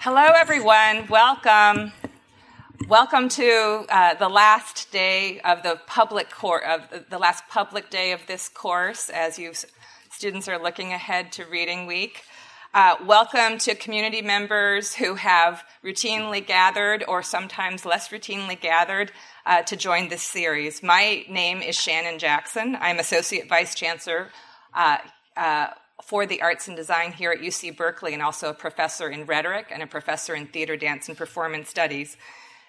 Hello, everyone. Welcome. Welcome to uh, the last day of the public course of the last public day of this course as you students are looking ahead to reading week. Uh, welcome to community members who have routinely gathered or sometimes less routinely gathered uh, to join this series. My name is Shannon Jackson. I'm Associate Vice Chancellor uh, uh for the Arts and Design here at UC Berkeley and also a professor in rhetoric and a professor in theater, dance, and performance studies.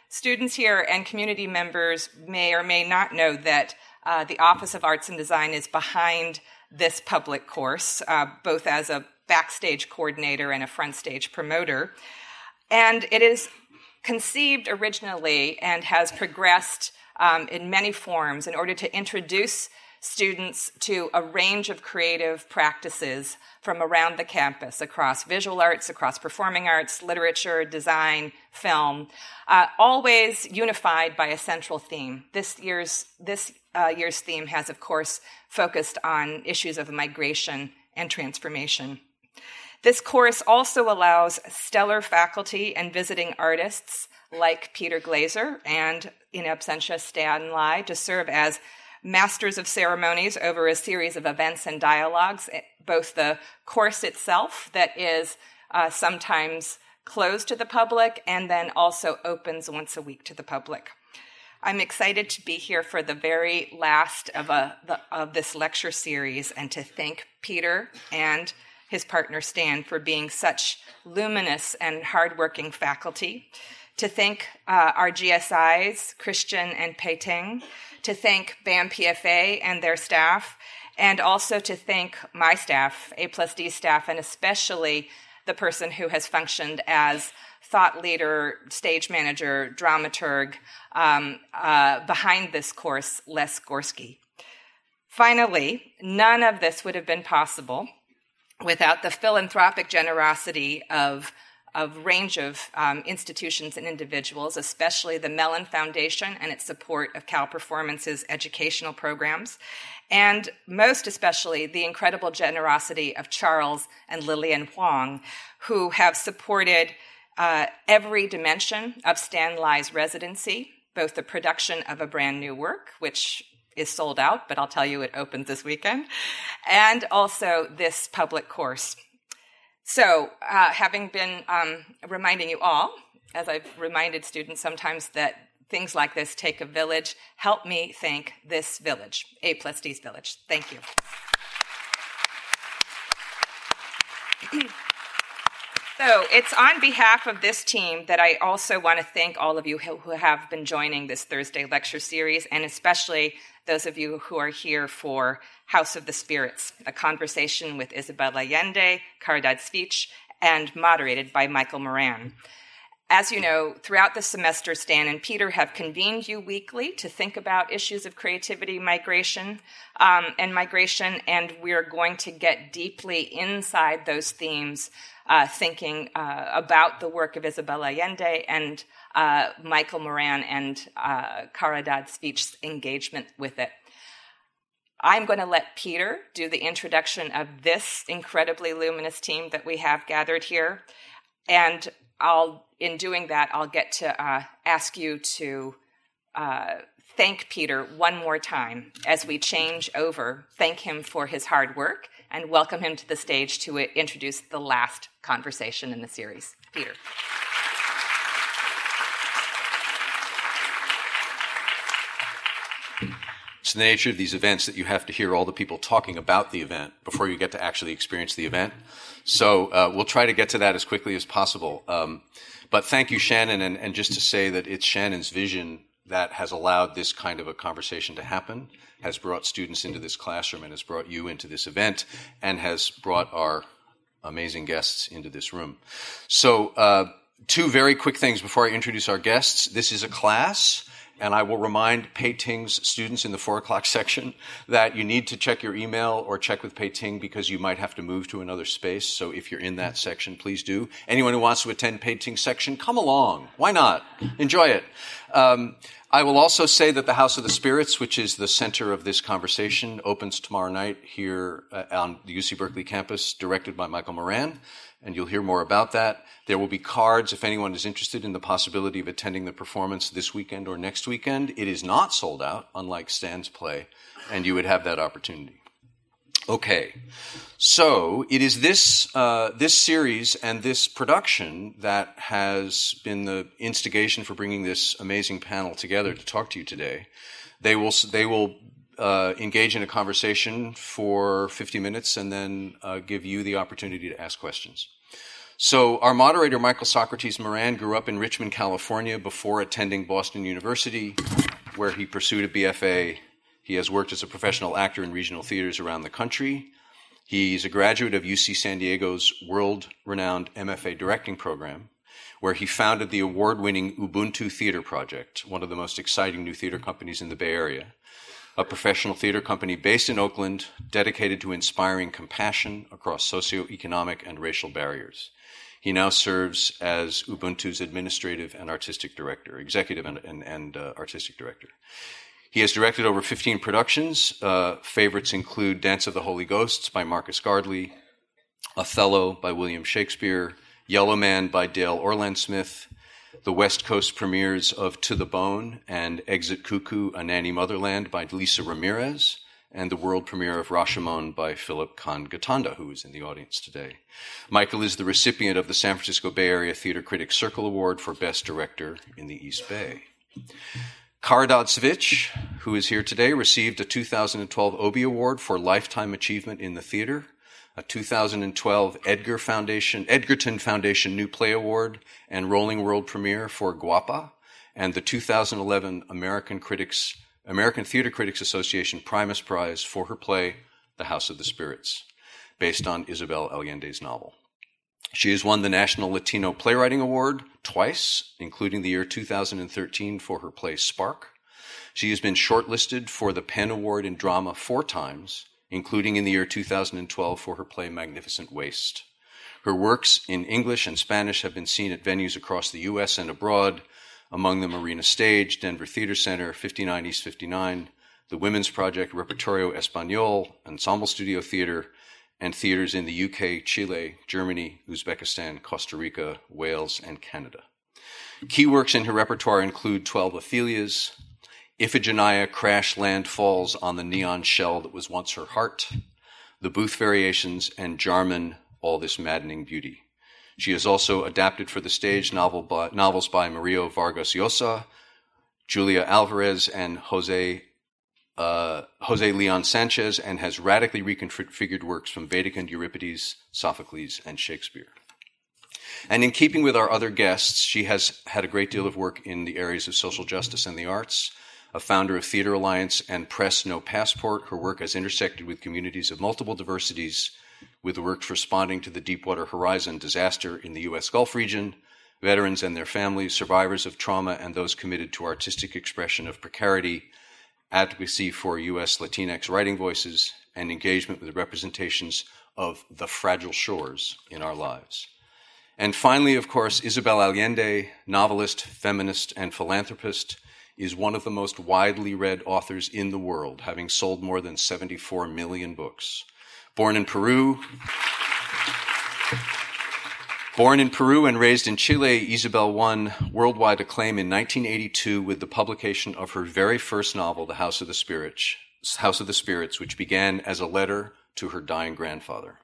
Students here and community members may or may not know that uh, the Office of Arts and Design is behind this public course, uh, both as a backstage coordinator and a front stage promoter. And it is conceived originally and has progressed um, in many forms in order to introduce students to a range of creative practices from around the campus across visual arts, across performing arts, literature, design, film, uh, always unified by a central theme. This year's, this, uh, year's theme has, of course, focused on issues of migration and transformation. This course also allows stellar faculty and visiting artists like Peter Glazer and, in absentia, Stan Lai to serve as masters of ceremonies over a series of events and dialogues, eh, both the course itself, that is uh, sometimes closed to the public, and then also opens once a week to the public. I'm excited to be here for the very last of, a, the, of this lecture series and to thank Peter and his partner Stan for being such luminous and hardworking faculty, to thank uh, our GSIs, Christian and Pei Ting, to thank BAM PFA and their staff, and also to thank my staff, A plus D staff, and especially the person who has functioned as thought leader, stage manager, dramaturg um, uh, behind this course, Les Gorski. Finally, none of this would have been possible without the philanthropic generosity of a range of um, institutions and individuals, especially the Mellon Foundation and its support of Cal Performances' educational programs, and most especially the incredible generosity of Charles and Lillian Huang, who have supported uh, every dimension of Stan Lai's residency, both the production of a brand new work, which is sold out, but I'll tell you it opens this weekend, and also this public course. So, uh, having been um, reminding you all, as I've reminded students sometimes, that things like this take a village, help me thank this village, A plus D's village. Thank you. So it's on behalf of this team that I also want to thank all of you who have been joining this Thursday lecture series, and especially those of you who are here for House of the Spirits, a conversation with Isabel Allende, Caridad Svich, and moderated by Michael Moran. As you know, throughout the semester, Stan and Peter have convened you weekly to think about issues of creativity, migration, um, and migration, and we're going to get deeply inside those themes, uh, thinking uh, about the work of Isabel Allende and uh, Michael Moran and uh, Svich's engagement with it. I'm going to let Peter do the introduction of this incredibly luminous team that we have gathered here. And I'll, in doing that, I'll get to uh, ask you to uh, thank Peter one more time as we change over, thank him for his hard work, and welcome him to the stage to introduce the last conversation in the series. Peter. It's the nature of these events that you have to hear all the people talking about the event before you get to actually experience the event. So uh, we'll try to get to that as quickly as possible. Um, but thank you, Shannon, and, and, just to say that it's Shannon's vision that has allowed this kind of a conversation to happen, has brought students into this classroom, and has brought you into this event, and has brought our amazing guests into this room. So, uh, two very quick things before I introduce our guests. This is a class. And I will remind Pei Ting's students in the four o'clock section that you need to check your email or check with Pei Ting because you might have to move to another space. So if you're in that section, please do. Anyone who wants to attend Pei Ting's section, come along. Why not? Enjoy it. Um, I will also say that the House of the Spirits, which is the center of this conversation, opens tomorrow night here uh, on the UC Berkeley campus, directed by Michael Moran and you'll hear more about that. There will be cards if anyone is interested in the possibility of attending the performance this weekend or next weekend. It is not sold out, unlike Stan's play, and you would have that opportunity. Okay, so it is this uh, this series and this production that has been the instigation for bringing this amazing panel together to talk to you today. They will they will uh, engage in a conversation for 50 minutes and then uh, give you the opportunity to ask questions. So, our moderator, Michael Socrates Moran, grew up in Richmond, California before attending Boston University, where he pursued a BFA. He has worked as a professional actor in regional theaters around the country. He's a graduate of UC San Diego's world renowned MFA directing program, where he founded the award winning Ubuntu Theater Project, one of the most exciting new theater companies in the Bay Area a professional theater company based in Oakland dedicated to inspiring compassion across socioeconomic and racial barriers. He now serves as Ubuntu's administrative and artistic director, executive and, and, and uh, artistic director. He has directed over 15 productions. Uh, favorites include Dance of the Holy Ghosts by Marcus Gardley, Othello by William Shakespeare, Yellow Man by Dael Orlandersmith, the West Coast premieres of To the Bone and Exit Cuckoo, A Nanny Motherland by Lisa Ramirez, and the world premiere of Rashomon by Philip Kan Gotanda, who is in the audience today. Michael is the recipient of the San Francisco Bay Area Theater Critics Circle Award for Best Director in the East Bay. Kara who is here today, received a 2012 Obie Award for Lifetime Achievement in the Theater a 2012 Edgar Foundation, Edgerton Foundation New Play Award and Rolling World premiere for Guapa, and the 2011 American Critics, American Theater Critics Association Primus Prize for her play The House of the Spirits, based on Isabel Allende's novel. She has won the National Latino Playwriting Award twice, including the year 2013 for her play Spark. She has been shortlisted for the PEN Award in Drama four times including in the year 2012 for her play Magnificent Waste. Her works in English and Spanish have been seen at venues across the U.S. and abroad, among them Arena Stage, Denver Theater Center, 59 East 59, the Women's Project, Repertorio Español, Ensemble Studio Theater, and theaters in the UK, Chile, Germany, Uzbekistan, Costa Rica, Wales, and Canada. Key works in her repertoire include 12 Ophelias, Iphigenia crash land falls on the neon shell that was once her heart, the Booth Variations, and Jarman, All This Maddening Beauty. She has also adapted for the stage novel by, novels by Mario Vargas Llosa, Julia Alvarez, and Jose, uh, Jose Leon Sanchez, and has radically reconfigured works from Wedekind, Euripides, Sophocles, and Shakespeare. And in keeping with our other guests, she has had a great deal of work in the areas of social justice and the arts, a founder of Theater Alliance and Press No Passport. Her work has intersected with communities of multiple diversities, with the work responding to the Deepwater Horizon disaster in the U.S. Gulf region, veterans and their families, survivors of trauma, and those committed to artistic expression of precarity, advocacy for U.S. Latinx writing voices, and engagement with representations of the fragile shores in our lives. And finally, of course, Isabel Allende, novelist, feminist, and philanthropist is one of the most widely read authors in the world, having sold more than 74 million books. Born in Peru, born in Peru and raised in Chile, Isabel won worldwide acclaim in 1982 with the publication of her very first novel, The House of the Spirits, House of the Spirits, which began as a letter to her dying grandfather.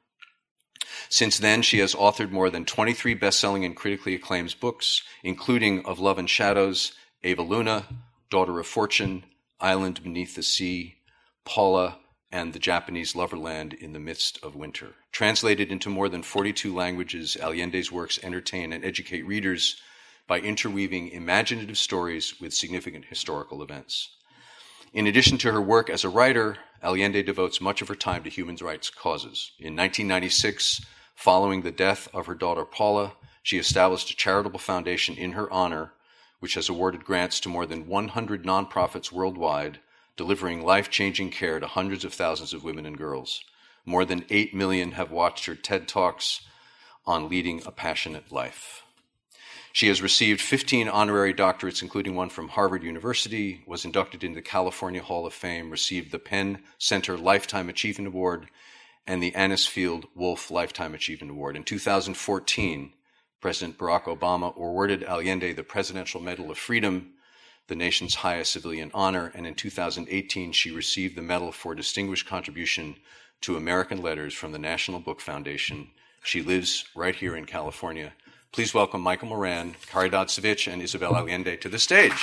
Since then, she has authored more than 23 best-selling and critically acclaimed books, including Of Love and Shadows, Eva Luna, Daughter of Fortune, Island Beneath the Sea, Paula, and The Japanese Lover and in the Midst of Winter. Translated into more than 42 languages, Allende's works entertain and educate readers by interweaving imaginative stories with significant historical events. In addition to her work as a writer, Allende devotes much of her time to human rights causes. In 1996, following the death of her daughter Paula, she established a charitable foundation in her honor, which has awarded grants to more than 100 nonprofits worldwide, delivering life changing care to hundreds of thousands of women and girls. More than 8 million have watched her TED Talks on leading a passionate life. She has received 15 honorary doctorates, including one from Harvard University, was inducted into the California Hall of Fame, received the PEN Center Lifetime Achievement Award, and the Anisfield Wolf Lifetime Achievement Award. In 2014, President Barack Obama awarded Allende the Presidential Medal of Freedom, the nation's highest civilian honor, and in 2018, she received the Medal for Distinguished Contribution to American Letters from the National Book Foundation. She lives right here in California. Please welcome Michael Moran, Caridad Svich, and Isabel Allende to the stage.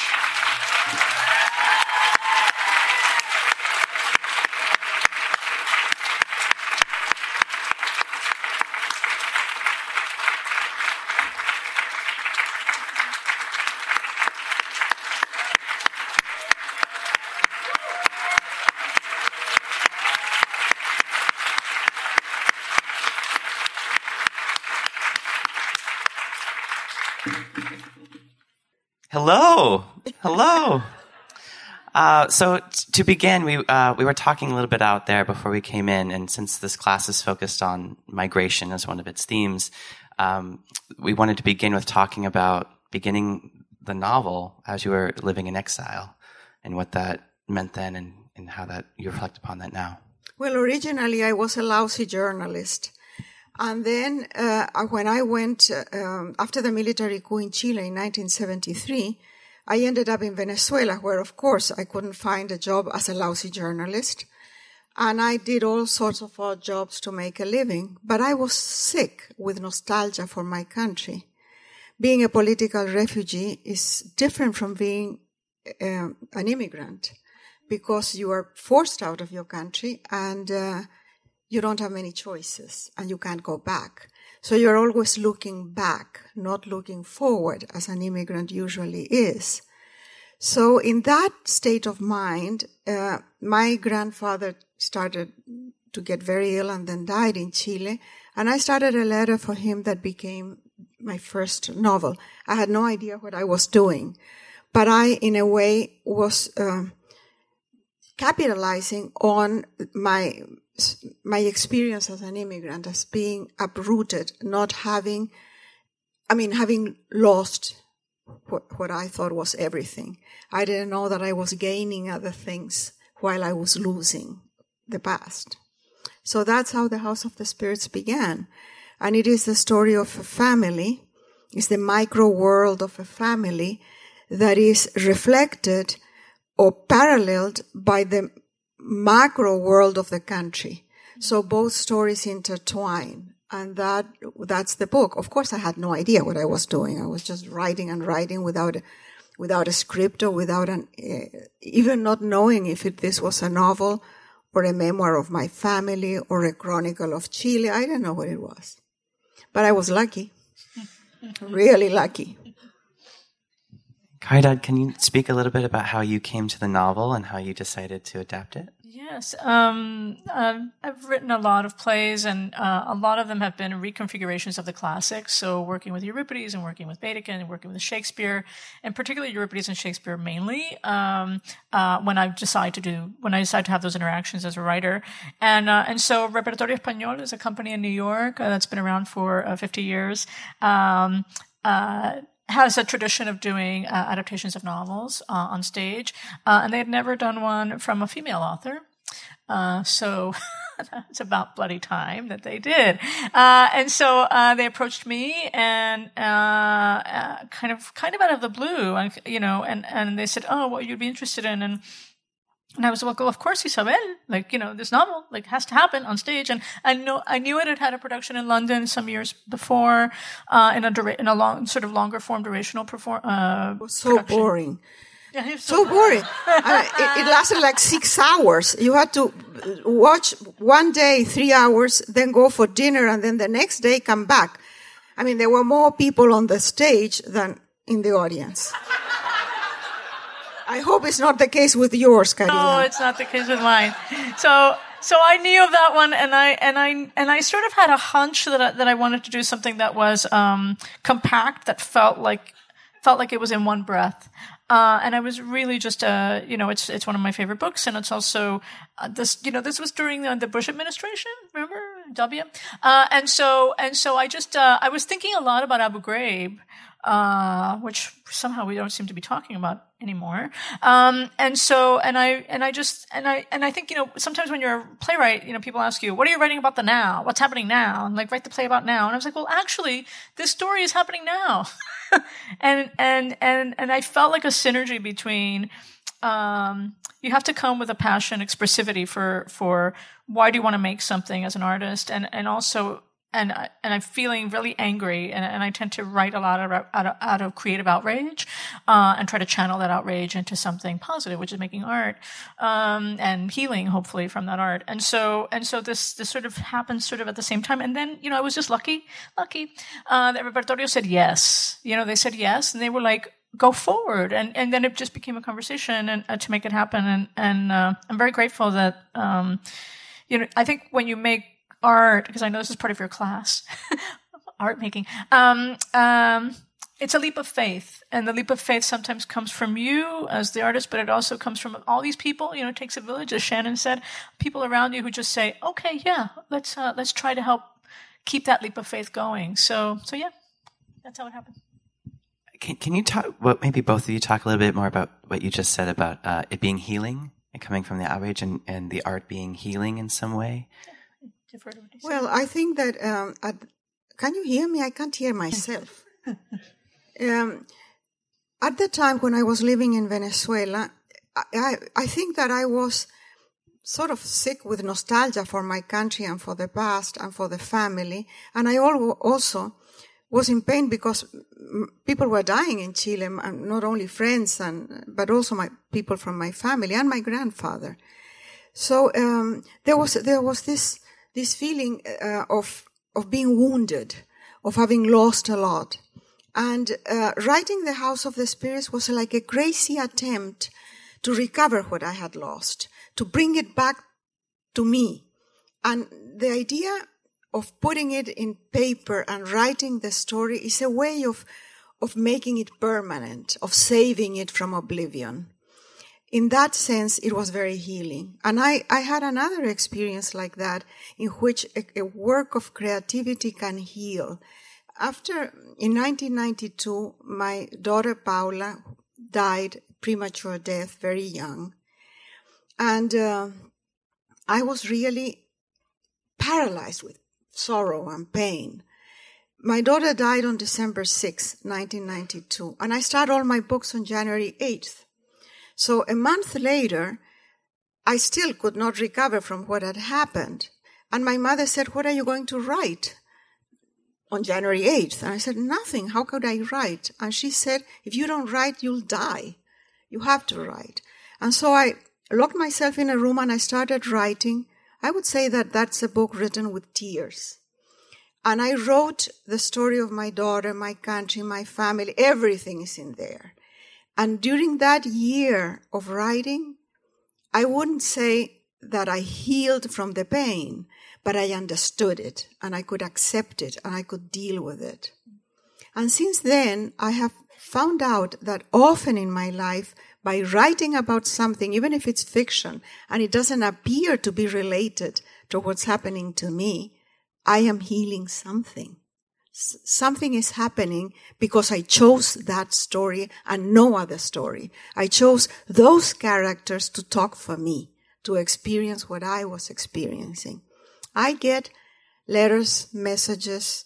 Hello. Hello. Uh, so t- to begin, we uh, we were talking a little bit out there before we came in, and since this class is focused on migration as one of its themes, um, we wanted to begin with talking about beginning the novel as you were living in exile, and what that meant then, and, and how that you reflect upon that now. Well, originally I was a lousy journalist. And then uh, when I went um, after the military coup in Chile in 1973, I ended up in Venezuela, where of course I couldn't find a job as a lousy journalist. And I did all sorts of odd jobs to make a living, but I was sick with nostalgia for my country. Being a political refugee is different from being uh, an immigrant because you are forced out of your country and uh, you don't have many choices and you can't go back. So you're always looking back, not looking forward as an immigrant usually is. So in that state of mind, uh, my grandfather started to get very ill and then died in Chile. And I started a letter for him that became my first novel. I had no idea what I was doing, but I, in a way, was uh, capitalizing on my my experience as an immigrant as being uprooted, not having, I mean, having lost what, what I thought was everything. I didn't know that I was gaining other things while I was losing the past. So that's how the House of the Spirits began. And it is the story of a family. It's the micro world of a family that is reflected or paralleled by the macro world of the country. So both stories intertwine. And that, that's the book. Of course, I had no idea what I was doing. I was just writing and writing without, without a script or without an, uh, even not knowing if it, this was a novel or a memoir of my family or a chronicle of Chile. I didn't know what it was. But I was lucky. really lucky. Caridad, can you speak a little bit about how you came to the novel and how you decided to adapt it? Yes, um, uh, I've written a lot of plays, and uh, a lot of them have been reconfigurations of the classics. So, working with Euripides and working with Baedeker and working with Shakespeare, and particularly Euripides and Shakespeare mainly. Um, uh, when I decide to do, when I decide to have those interactions as a writer, and uh, and so Repertorio Español is a company in New York uh, that's been around for uh, 50 years. Um, has a tradition of doing uh, adaptations of novels uh, on stage, uh, and they had never done one from a female author. Uh, so it's about bloody time that they did. Uh, and so uh, they approached me and kind of kind of out of the blue, you know, and and they said, "Oh, what you'd be interested in?" and and I was like, well, of course, Isabel, like, you know, this novel, like, has to happen on stage. And I know, I knew it had had a production in London some years before, uh, in a, dura- in a long, sort of longer form durational perform, uh, so production. boring. Yeah, so, So boring. I it, it lasted like six hours. You had to watch one day, three hours, then go for dinner, and then the next day come back. I mean, there were more people on the stage than in the audience. I hope it's not the case with yours, Karina. No, it's not the case with mine. So, so I knew of that one, and I and I and I sort of had a hunch that I, that I wanted to do something that was um, compact, that felt like felt like it was in one breath. Uh, and I was really just, uh, you know, it's it's one of my favorite books, and it's also uh, this, you know, this was during the, the Bush administration, remember W, uh, and so and so I just uh, I was thinking a lot about Abu Ghraib, uh, which somehow we don't seem to be talking about anymore. Um, and so, and I, and I just, and I, and I think, you know, sometimes when you're a playwright, you know, people ask you, what are you writing about the now? What's happening now? And like, write the play about now. And I was like, well, actually, this story is happening now. and, and, and, and I felt like a synergy between, um, you have to come with a passion, expressivity for, for why do you want to make something as an artist? And, and also, and and I'm feeling really angry, and, and I tend to write a lot out of, out of creative outrage, uh, and try to channel that outrage into something positive, which is making art, um, and healing, hopefully, from that art. And so and so this this sort of happens sort of at the same time. And then you know I was just lucky, lucky uh, that Repertorio said yes. You know they said yes, and they were like go forward and and then it just became a conversation and uh, to make it happen and and uh, I'm very grateful that um, you know I think when you make art, because I know this is part of your class, art making. Um, um, it's a leap of faith, and the leap of faith sometimes comes from you as the artist, but it also comes from all these people. You know, it takes a village, as Shannon said, people around you who just say, "Okay, yeah, let's uh, let's try to help keep that leap of faith going." So, so yeah, that's how it happened. Can, can you talk? What maybe both of you talk a little bit more about what you just said about uh, it being healing and coming from the outrage, and, and the art being healing in some way. Well, I think that um, can you hear me? I can't hear myself. um, at the time when I was living in Venezuela, I, I think that I was sort of sick with nostalgia for my country and for the past and for the family. And I also was in pain because people were dying in Chile, and not only friends and, but also my people from my family and my grandfather. So, um, there was, there was this this feeling uh, of of being wounded, of having lost a lot. And uh, writing The House of the Spirits was like a crazy attempt to recover what I had lost, to bring it back to me. And the idea of putting it in paper and writing the story is a way of, of making it permanent, of saving it from oblivion in that sense, it was very healing. And I, I had another experience like that in which a, a work of creativity can heal. After, in 1992, my daughter Paula died premature death, very young. And uh, I was really paralyzed with sorrow and pain. My daughter died on December 6, 1992, and I started all my books on January 8th. So a month later, I still could not recover from what had happened. And my mother said, What are you going to write on January 8th? And I said, Nothing. How could I write? And she said, If you don't write, you'll die. You have to write. And so I locked myself in a room and I started writing. I would say that that's a book written with tears. And I wrote the story of my daughter, my country, my family. Everything is in there. And during that year of writing, I wouldn't say that I healed from the pain, but I understood it and I could accept it and I could deal with it. And since then, I have found out that often in my life, by writing about something, even if it's fiction, and it doesn't appear to be related to what's happening to me, I am healing something something is happening because I chose that story and no other story. I chose those characters to talk for me, to experience what I was experiencing. I get letters, messages,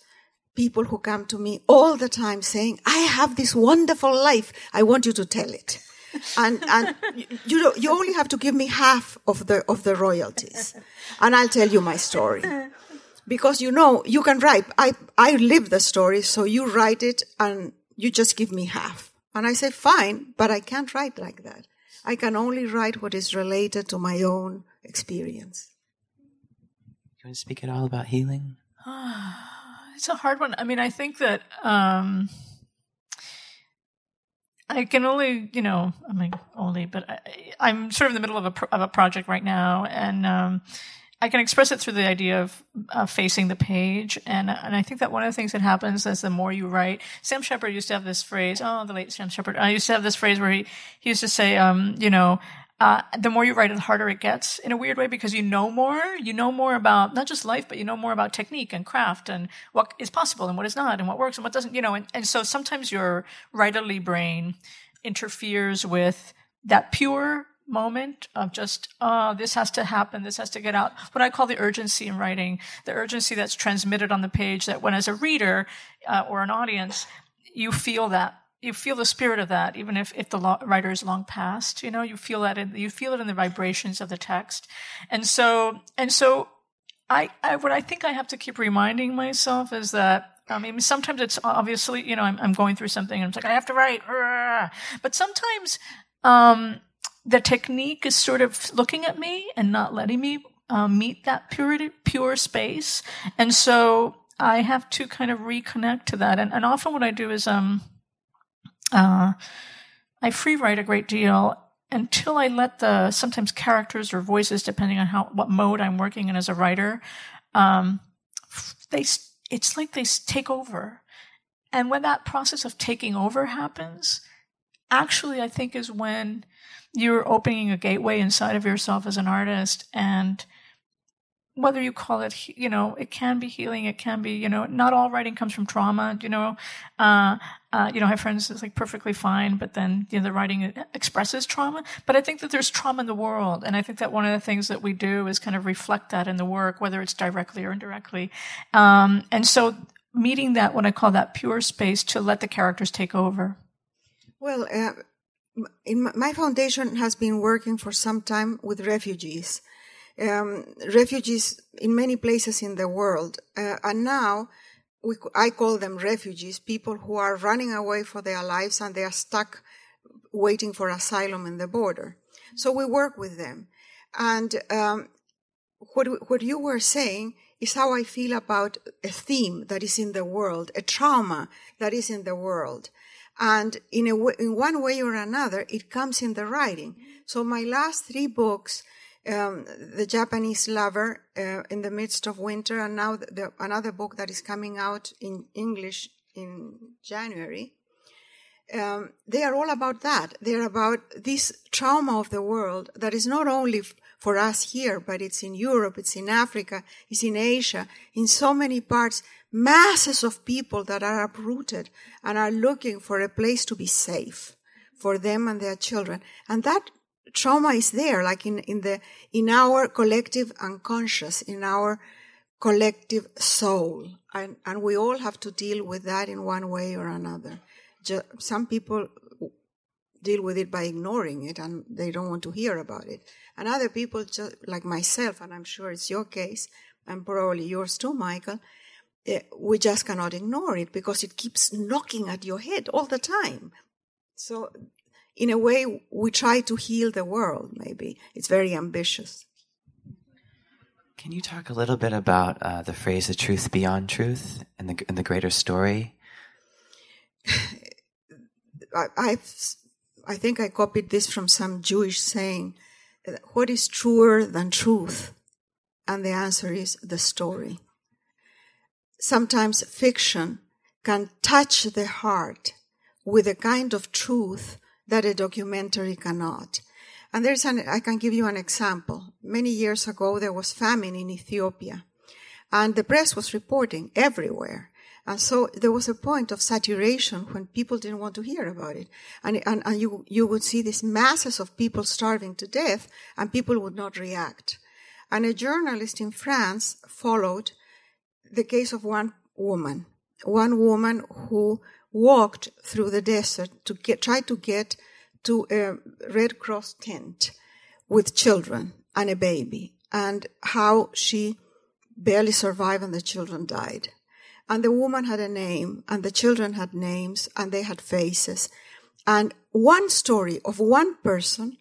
people who come to me all the time saying, I have this wonderful life. I want you to tell it. and and you know, you only have to give me half of the of the royalties and I'll tell you my story because you know you can write. I I live the story, so you write it and you just give me half. And I say fine, but I can't write like that. I can only write what is related to my own experience. Want to speak at all about healing? it's a hard one. I mean, I think that um, I can only, you know, I mean, only, but I, am sort of in the middle of a, of a project right now, and um, I can express it through the idea of uh, facing the page, and and I think that one of the things that happens is the more you write. Sam Shepard used to have this phrase. Oh, the late Sam Shepard. I used to have this phrase where he he used to say, um, you know, uh, the more you write the harder it gets in a weird way because you know more. You know more about not just life, but you know more about technique and craft and what is possible and what is not and what works and what doesn't, you know. And, and so sometimes your writerly brain interferes with that pure moment of just, oh, this has to happen, this has to get out. What I call the urgency in writing, the urgency that's transmitted on the page that when as a reader uh, or an audience, you feel that you feel the spirit of that, even if, if the lo- writer is long past, you know, you feel that in, you feel it in the vibrations of the text. And so, and so I, I, what I think I have to keep reminding myself is that, I mean, sometimes it's obviously, you know, I'm, I'm going through something and I'm like, I have to write, but sometimes, um, the technique is sort of looking at me and not letting me um, meet that purity, pure space. And so I have to kind of reconnect to that. And, and often what I do is, um, uh, I free write a great deal until I let the sometimes characters or voices, depending on how what mode I'm working in as a writer, um, they it's like they take over. And when that process of taking over happens, actually, I think is when you're opening a gateway inside of yourself as an artist and whether you call it, you know, it can be healing. It can be, you know, not all writing comes from trauma. You know, uh, uh, you know, I have friends that's like perfectly fine, but then you know the writing expresses trauma. But I think that there's trauma in the world, and I think that one of the things that we do is kind of reflect that in the work, whether it's directly or indirectly. Um, and so, meeting that, what I call that pure space, to let the characters take over. Well, uh, in my foundation has been working for some time with refugees um, refugees in many places in the world. Uh, and now we, I call them refugees, people who are running away for their lives and they are stuck waiting for asylum in the border. So we work with them. And um, what, what you were saying is how I feel about a theme that is in the world, a trauma that is in the world. And in, a in one way or another, it comes in the writing. So my last three books um, the Japanese lover uh, in the midst of winter, and now the, the, another book that is coming out in English in January. Um, they are all about that. They're about this trauma of the world that is not only f- for us here, but it's in Europe, it's in Africa, it's in Asia, in so many parts. Masses of people that are uprooted and are looking for a place to be safe for them and their children. And that trauma is there, like in, in the, in our collective unconscious, in our collective soul. And, and we all have to deal with that in one way or another. Just, some people deal with it by ignoring it and they don't want to hear about it. And other people, just like myself, and I'm sure it's your case, and probably yours too, Michael, eh, we just cannot ignore it because it keeps knocking at your head all the time. So in a way, we try to heal the world, maybe. It's very ambitious. Can you talk a little bit about uh, the phrase "the truth beyond truth" and the, and the greater story? I, I've, I think I copied this from some Jewish saying. What is truer than truth? And the answer is the story. Sometimes fiction can touch the heart with a kind of truth that a documentary cannot. And there's an, I can give you an example. Many years ago, there was famine in Ethiopia and the press was reporting everywhere. And so there was a point of saturation when people didn't want to hear about it. And, and, and you, you would see these masses of people starving to death and people would not react. And a journalist in France followed the case of one woman, one woman who walked through the desert to get, try to get to a Red Cross tent with children and a baby and how she barely survived and the children died. And the woman had a name and the children had names and they had faces. And one story of one person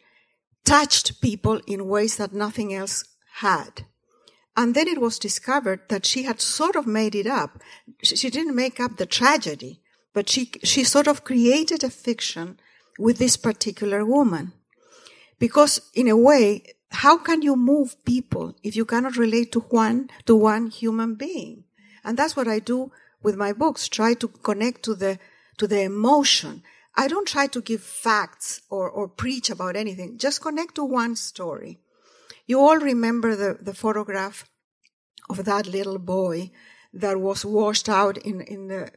touched people in ways that nothing else had. And then it was discovered that she had sort of made it up. She didn't make up the tragedy, but she, she sort of created a fiction with this particular woman. Because in a way, how can you move people if you cannot relate to one, to one human being? And that's what I do with my books, try to connect to the, to the emotion. I don't try to give facts or, or preach about anything. Just connect to one story. You all remember the, the photograph of that little boy that was washed out in, in the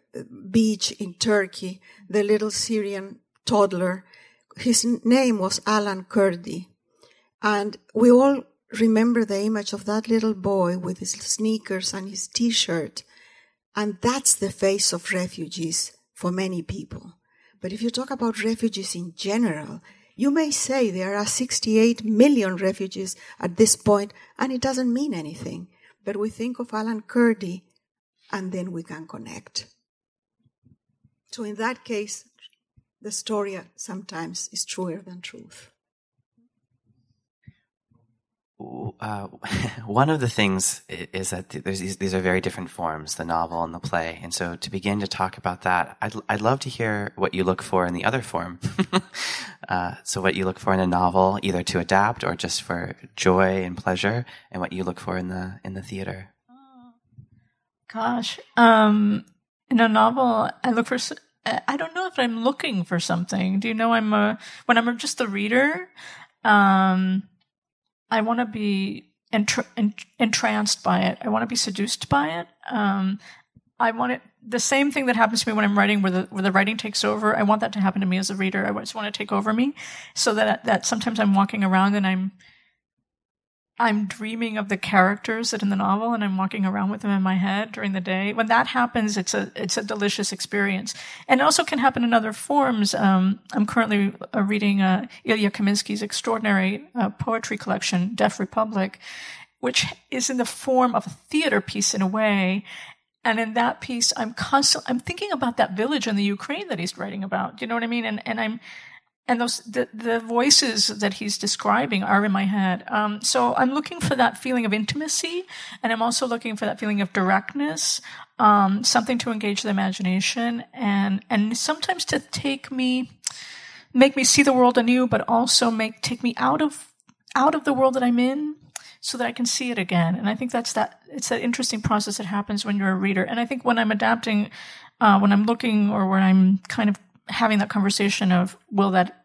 beach in Turkey, the little Syrian toddler. His name was Alan Kurdi. And we all remember the image of that little boy with his sneakers and his t-shirt. And that's the face of refugees for many people. But if you talk about refugees in general, you may say there are 68 million refugees at this point, and it doesn't mean anything. But we think of Alan Kurdi, and then we can connect. So in that case, the story sometimes is truer than truth. Uh, one of the things is that these, these, are very different forms, the novel and the play. And so to begin to talk about that, I'd, I'd love to hear what you look for in the other form. uh, so what you look for in a novel, either to adapt or just for joy and pleasure, and what you look for in the, in the theater. Gosh, um, in a novel, I look for, I don't know if I'm looking for something. Do you know I'm a, when I'm just a reader, um, I want to be entr- entranced by it. I want to be seduced by it. Um, I want it the same thing that happens to me when I'm writing, where the where the writing takes over. I want that to happen to me as a reader. I just want to take over me, so that that sometimes I'm walking around and I'm I'm dreaming of the characters that in the novel and I'm walking around with them in my head during the day. When that happens, it's a, it's a delicious experience. And it also can happen in other forms. Um, I'm currently uh, reading, uh, Ilya Kaminsky's extraordinary uh, poetry collection, Deaf Republic, which is in the form of a theater piece in a way. And in that piece, I'm constantly, I'm thinking about that village in the Ukraine that he's writing about. Do you know what I mean? And, and I'm, and those the, the voices that he's describing are in my head. Um, so I'm looking for that feeling of intimacy, and I'm also looking for that feeling of directness, um, something to engage the imagination, and and sometimes to take me, make me see the world anew, but also make take me out of out of the world that I'm in, so that I can see it again. And I think that's that. It's that interesting process that happens when you're a reader. And I think when I'm adapting, uh, when I'm looking, or when I'm kind of having that conversation of will that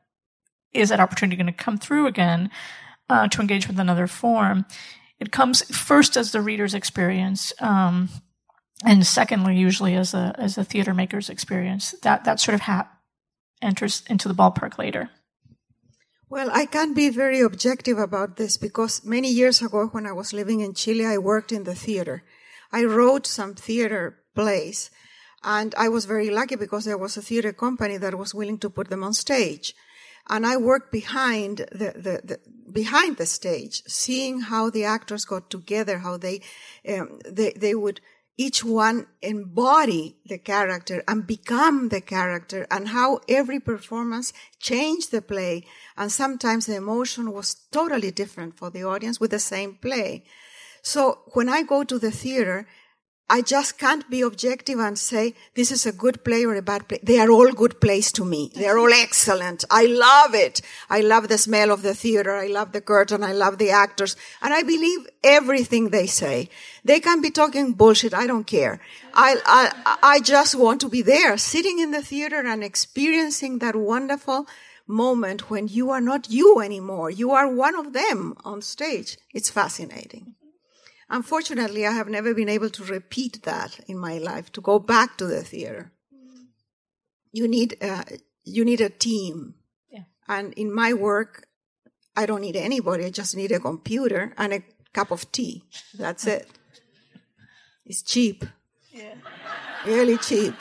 is that opportunity going to come through again uh, to engage with another form? It comes first as the reader's experience, um, and secondly, usually as a as a theater maker's experience. That that sort of ha- enters into the ballpark later. Well, I can't be very objective about this because many years ago, when I was living in Chile, I worked in the theater. I wrote some theater plays, and I was very lucky because there was a theater company that was willing to put them on stage and I worked behind the, the, the, behind the stage, seeing how the actors got together, how they um, they they would each one embody the character and become the character, and how every performance changed the play, and sometimes the emotion was totally different for the audience with the same play. So when I go to the theater, I just can't be objective and say this is a good play or a bad play. They are all good plays to me. They are all excellent. I love it. I love the smell of the theater. I love the curtain. I love the actors. And I believe everything they say. They can be talking bullshit. I don't care. I, I, I just want to be there, sitting in the theater and experiencing that wonderful moment when you are not you anymore. You are one of them on stage. It's fascinating. Unfortunately, I have never been able to repeat that in my life, to go back to the theater. You need, uh, you need a team. Yeah. And in my work, I don't need anybody. I just need a computer and a cup of tea. That's it. It's cheap. Yeah. Really cheap.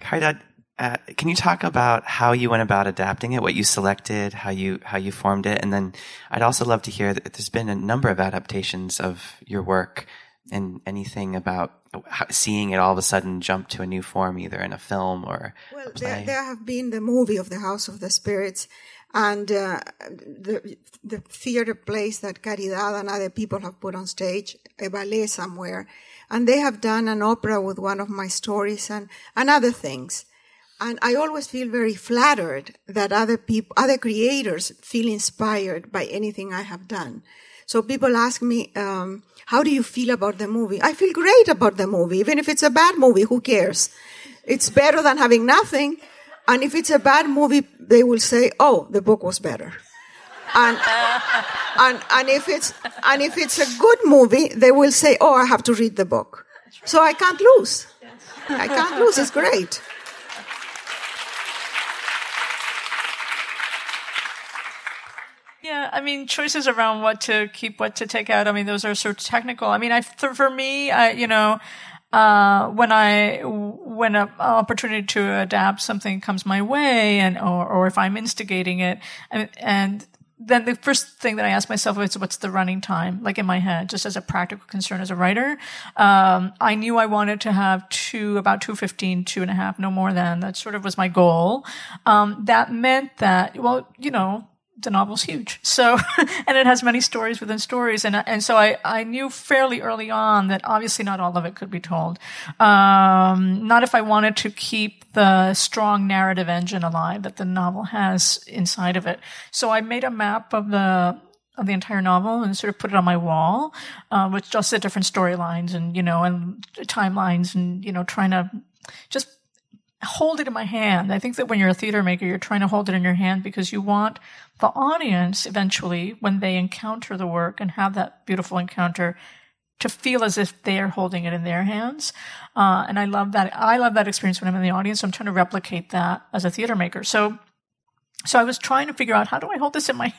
Caridad, uh, can you talk about how you went about adapting it, what you selected, how you how you formed it, and then I'd also love to hear that there's been a number of adaptations of your work, and anything about seeing it all of a sudden jump to a new form, either in a film or well. There, there have been the movie of the House of the Spirits, and uh, the the theater plays that Caridad and other people have put on stage, a ballet somewhere, and they have done an opera with one of my stories and and other things. And I always feel very flattered that other people, other creators feel inspired by anything I have done. So people ask me, um, how do you feel about the movie? I feel great about the movie. Even if it's a bad movie, who cares? It's better than having nothing. And if it's a bad movie, they will say, oh, the book was better. And, and, and if it's, and if it's a good movie, they will say, oh, I have to read the book. So I can't lose. I can't lose. It's great. Yeah, I mean, choices around what to keep, what to take out. I mean, those are of technical. I mean, I, for me, I, you know, uh, when I, when an opportunity to adapt something comes my way and, or, or if I'm instigating it and, and then the first thing that I ask myself is what's the running time, like in my head, just as a practical concern as a writer. Um, I knew I wanted to have two, about 215, two and a half, no more than. That sort of was my goal. Um, that meant that, well, you know, the novel's huge. So, and it has many stories within stories. And, and so I, I knew fairly early on that obviously not all of it could be told. Um, not if I wanted to keep the strong narrative engine alive that the novel has inside of it. So I made a map of the, of the entire novel and sort of put it on my wall, uh, with just the different storylines and, you know, and timelines and, you know, trying to just hold it in my hand. I think that when you're a theater maker, you're trying to hold it in your hand because you want the audience eventually, when they encounter the work and have that beautiful encounter, to feel as if they are holding it in their hands. Uh, and I love that. I love that experience when I'm in the audience. I'm trying to replicate that as a theater maker. So, so I was trying to figure out how do I hold this in my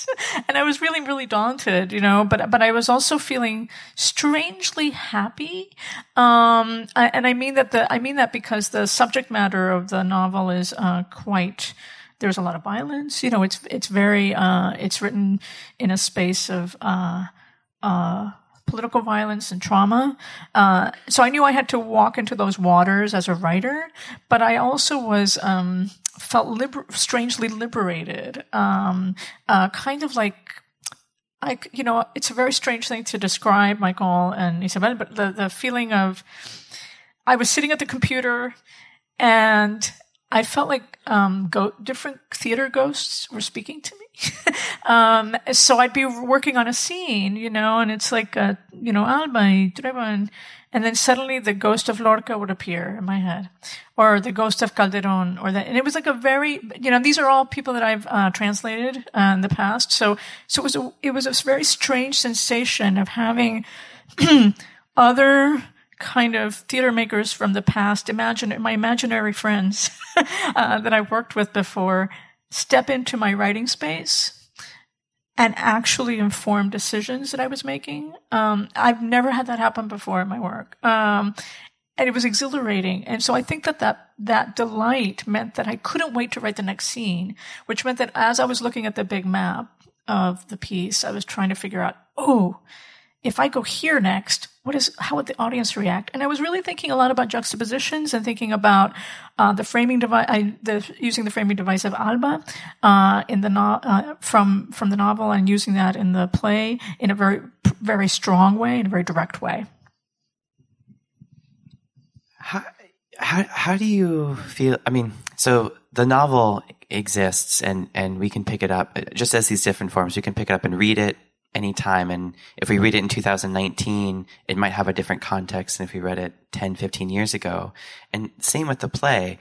and I was really, really daunted, you know, but, but I was also feeling strangely happy. Um, I, and I mean that the, I mean that because the subject matter of the novel is, uh, quite, there's a lot of violence. You know, it's it's very uh, it's written in a space of uh, uh, political violence and trauma. Uh, so I knew I had to walk into those waters as a writer, but I also was um, felt liber- strangely liberated, um, uh, kind of like. I, you know, it's a very strange thing to describe, Michael and Isabel, but the, the feeling of, I was sitting at the computer and I felt like um, go- different theater ghosts were speaking to me. um, so I'd be working on a scene, you know, and it's like, uh, you know, Alba y Trueba, and then suddenly the ghost of Lorca would appear in my head, or the ghost of Calderon, or that, and it was like a very, you know, these are all people that I've uh, translated uh, in the past. So, so it was a, it was a very strange sensation of having other kind of theater makers from the past, imagine my imaginary friends uh, that I've worked with before, step into my writing space and actually inform decisions that I was making. Um, I've never had that happen before in my work. Um, and it was exhilarating. And so I think that, that that delight meant that I couldn't wait to write the next scene, which meant that as I was looking at the big map of the piece, I was trying to figure out, oh, if I go here next, what is how would the audience react? And I was really thinking a lot about juxtapositions and thinking about uh, the framing device, I, the, using the framing device of Alba uh, in the no, uh, from from the novel, and using that in the play in a very very strong way, in a very direct way. How how how do you feel? I mean, so the novel exists, and and we can pick it up just as these different forms. We can pick it up and read it anytime. And if we read it in 2019, it might have a different context than if we read it 10, 15 years ago. And same with the play.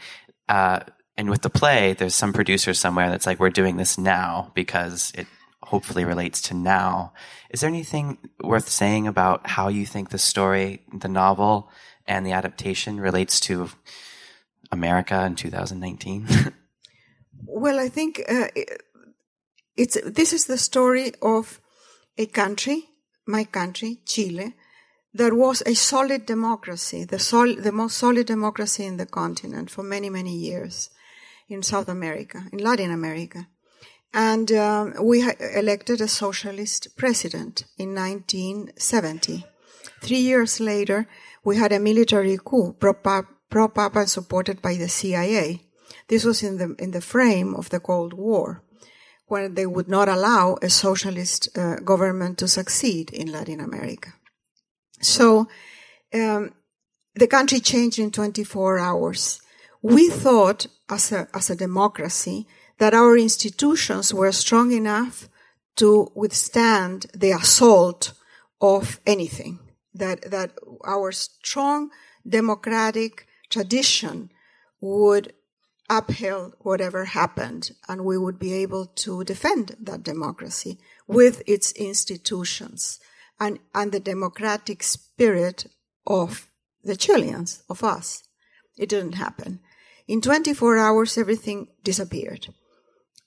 Uh, and with the play, there's some producer somewhere that's like, we're doing this now because it hopefully relates to now. Is there anything worth saying about how you think the story, the novel, and the adaptation relates to America in 2019? well, I think uh, it's this is the story of a country, my country, Chile, that was a solid democracy, the, sol- the most solid democracy in the continent for many, many years in South America, in Latin America. And um, we elected a socialist president in 1970. Three years later, we had a military coup, prop up, prop up and supported by the CIA. This was in the, in the frame of the Cold War when they would not allow a socialist uh, government to succeed in Latin America. So um, the country changed in 24 hours. we thought as a, as a democracy that our institutions were strong enough to withstand the assault of anything. That, that our strong democratic tradition would uphill whatever happened and we would be able to defend that democracy with its institutions and, and the democratic spirit of the Chileans, of us. It didn't happen. In 24 hours, everything disappeared.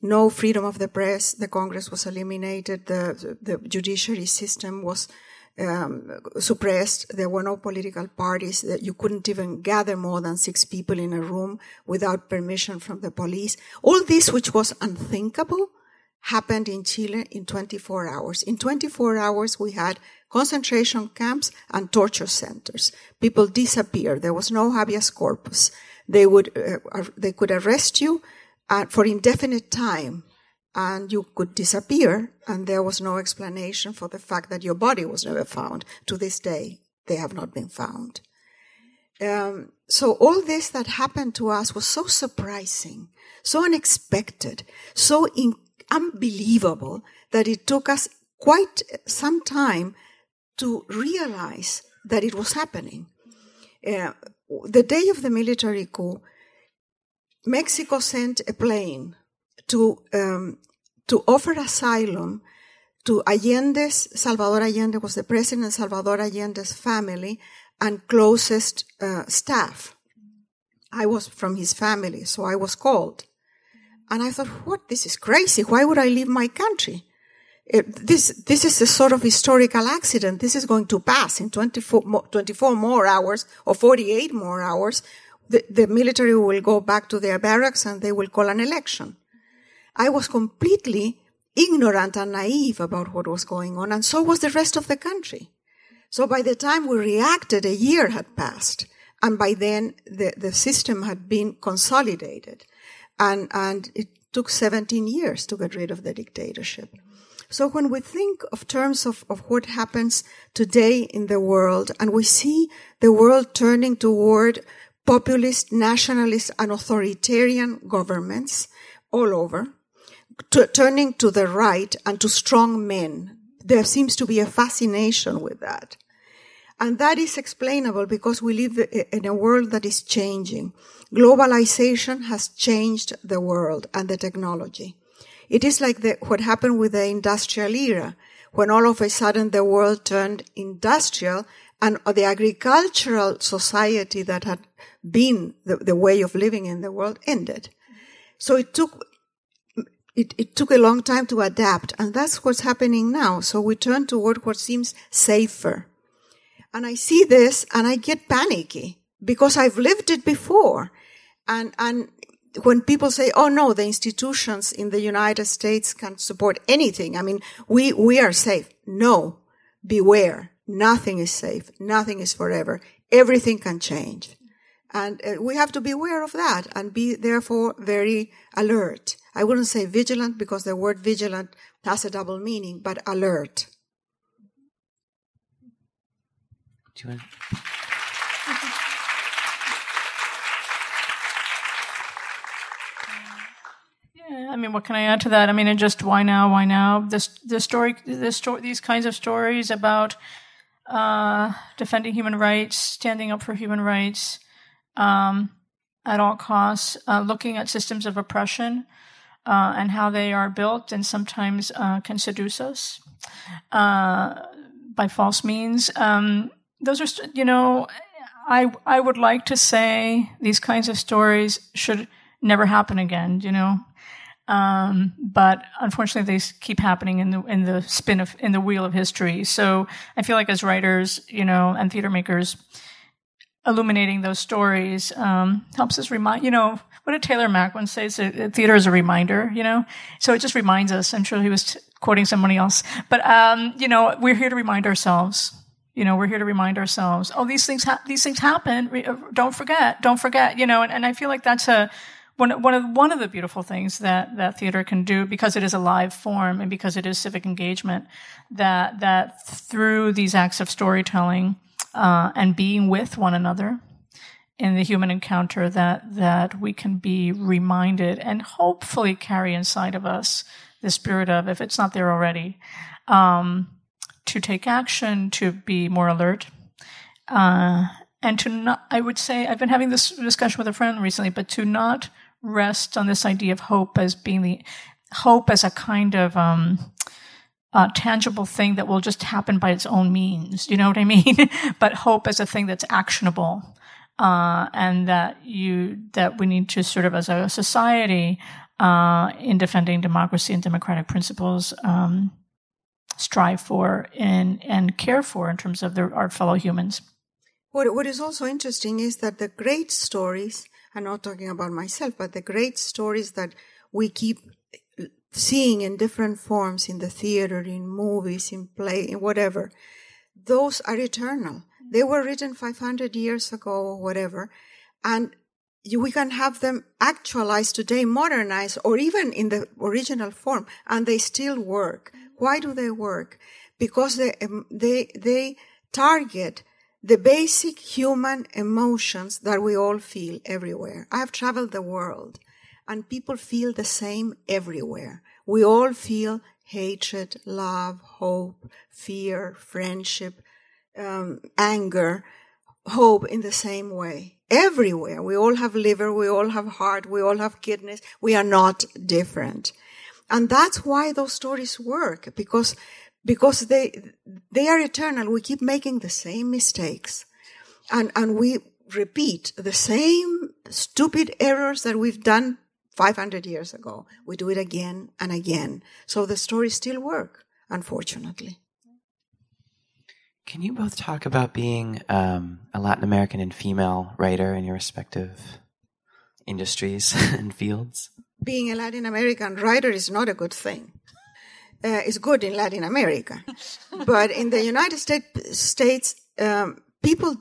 No freedom of the press. The Congress was eliminated. The, the, the judiciary system was um, suppressed. There were no political parties. That you couldn't even gather more than six people in a room without permission from the police. All this, which was unthinkable, happened in Chile in 24 hours. In 24 hours, we had concentration camps and torture centers. People disappeared. There was no habeas corpus. They would, uh, they could arrest you uh, for indefinite time and you could disappear and there was no explanation for the fact that your body was never found. To this day, they have not been found. Um, so all this that happened to us was so surprising, so unexpected, so in- unbelievable that it took us quite some time to realize that it was happening. Uh, the day of the military coup, Mexico sent a plane to um, to offer asylum to Allende's, Salvador Allende was the president, Salvador Allende's family and closest uh, staff. I was from his family, so I was called. And I thought, what? This is crazy. Why would I leave my country? It, this, this is a sort of historical accident. This is going to pass in 24, 24 more hours or 48 more hours. The, the military will go back to their barracks and they will call an election. I was completely ignorant and naive about what was going on, and so was the rest of the country. So by the time we reacted, a year had passed, and by then the, the system had been consolidated, and, and it took 17 years to get rid of the dictatorship. So when we think of terms of, of what happens today in the world, and we see the world turning toward populist, nationalist, and authoritarian governments all over, turning to the right and to strong men. There seems to be a fascination with that. And that is explainable because we live in a world that is changing. Globalization has changed the world and the technology. It is like the, what happened with the industrial era, when all of a sudden the world turned industrial and the agricultural society that had been the, the way of living in the world ended. So it took it, it took a long time to adapt, and that's what's happening now. So we turn toward what seems safer. And I see this and I get panicky because I've lived it before. And, and when people say, oh no, the institutions in the United States can support anything. I mean, we, we are safe. No, beware. Nothing is safe. Nothing is forever. Everything can change. And uh, we have to be aware of that and be therefore very alert. I wouldn't say vigilant because the word vigilant has a double meaning, but alert. Do you want? Yeah, I mean, what can I add to that? I mean, and just why now? Why now? This the story, the story, these kinds of stories about uh, defending human rights, standing up for human rights, um, at all costs, uh, looking at systems of oppression uh, and how they are built and sometimes uh, can seduce us uh, by false means. Um, those are, you know, I I would like to say these kinds of stories should never happen again. You know. Um, but unfortunately, they keep happening in the in the spin of in the wheel of history. So I feel like as writers, you know, and theater makers, illuminating those stories um, helps us remind, you know, what did Taylor Mac once say? theater is a reminder, you know? So it just reminds us. I'm sure he was t- quoting somebody else. But, um, you know, we're here to remind ourselves. You know, we're here to remind ourselves, oh, these things, ha- these things happen. Re- uh, don't forget, don't forget, you know, and, and I feel like that's a, one, one of, one of the beautiful things that, that theater can do because it is a live form and because it is civic engagement that, that through these acts of storytelling, uh, and being with one another in the human encounter that that we can be reminded and hopefully carry inside of us the spirit of, if it's not there already, um, to take action, to be more alert, uh, and to not. I would say I've been having this discussion with a friend recently, but to not rest on this idea of hope as being the hope as a kind of um, uh, tangible thing that will just happen by its own means. You know what I mean? but hope as a thing that's actionable, uh, and that you that we need to sort of as a society uh, in defending democracy and democratic principles. Um, strive for and and care for in terms of our fellow humans. What, what is also interesting is that the great stories, I'm not talking about myself, but the great stories that we keep seeing in different forms in the theater, in movies, in play, in whatever, those are eternal. Mm-hmm. They were written 500 years ago or whatever, and we can have them actualized today, modernized, or even in the original form, and they still work. Mm-hmm. Why do they work? Because they, they, they target the basic human emotions that we all feel everywhere. I have traveled the world and people feel the same everywhere. We all feel hatred, love, hope, fear, friendship, um, anger, hope in the same way. Everywhere. We all have liver, we all have heart, we all have kidneys. We are not different. And that's why those stories work, because, because they, they are eternal. We keep making the same mistakes. And, and we repeat the same stupid errors that we've done 500 years ago. We do it again and again. So the stories still work, unfortunately. Can you both talk about being um, a Latin American and female writer in your respective industries and fields? Being a Latin American writer is not a good thing. Uh, it's good in Latin America, but in the United States, States, um, people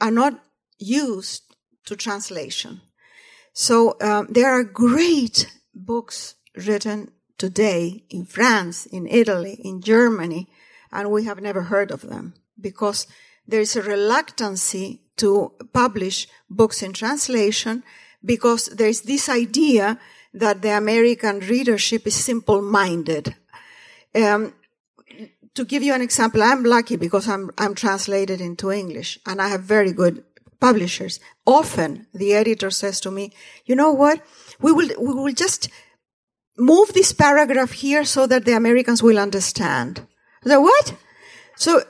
are not used to translation. So um, there are great books written today in France, in Italy, in Germany, and we have never heard of them because there is a reluctancy to publish books in translation because there is this idea that the American readership is simple-minded. Um, to give you an example, I'm lucky because I'm, I'm translated into English and I have very good publishers. Often the editor says to me, you know what? We will, we will just move this paragraph here so that the Americans will understand. The what? So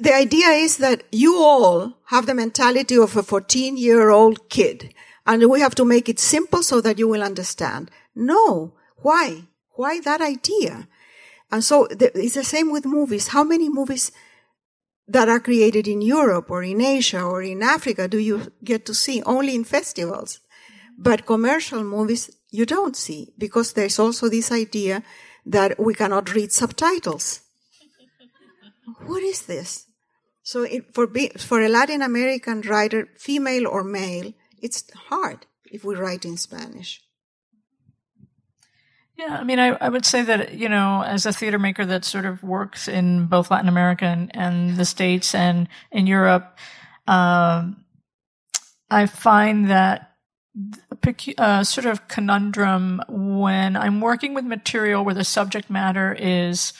the idea is that you all have the mentality of a 14 year old kid and we have to make it simple so that you will understand. No. Why? Why that idea? And so it's the same with movies. How many movies that are created in Europe or in Asia or in Africa do you get to see? Only in festivals. But commercial movies you don't see because there's also this idea that we cannot read subtitles. what is this? So it, for, be, for a Latin American writer, female or male, it's hard if we write in Spanish. Yeah, I mean, I, I would say that, you know, as a theater maker that sort of works in both Latin America and, and the States and in Europe, um, I find that a uh, sort of conundrum when I'm working with material where the subject matter is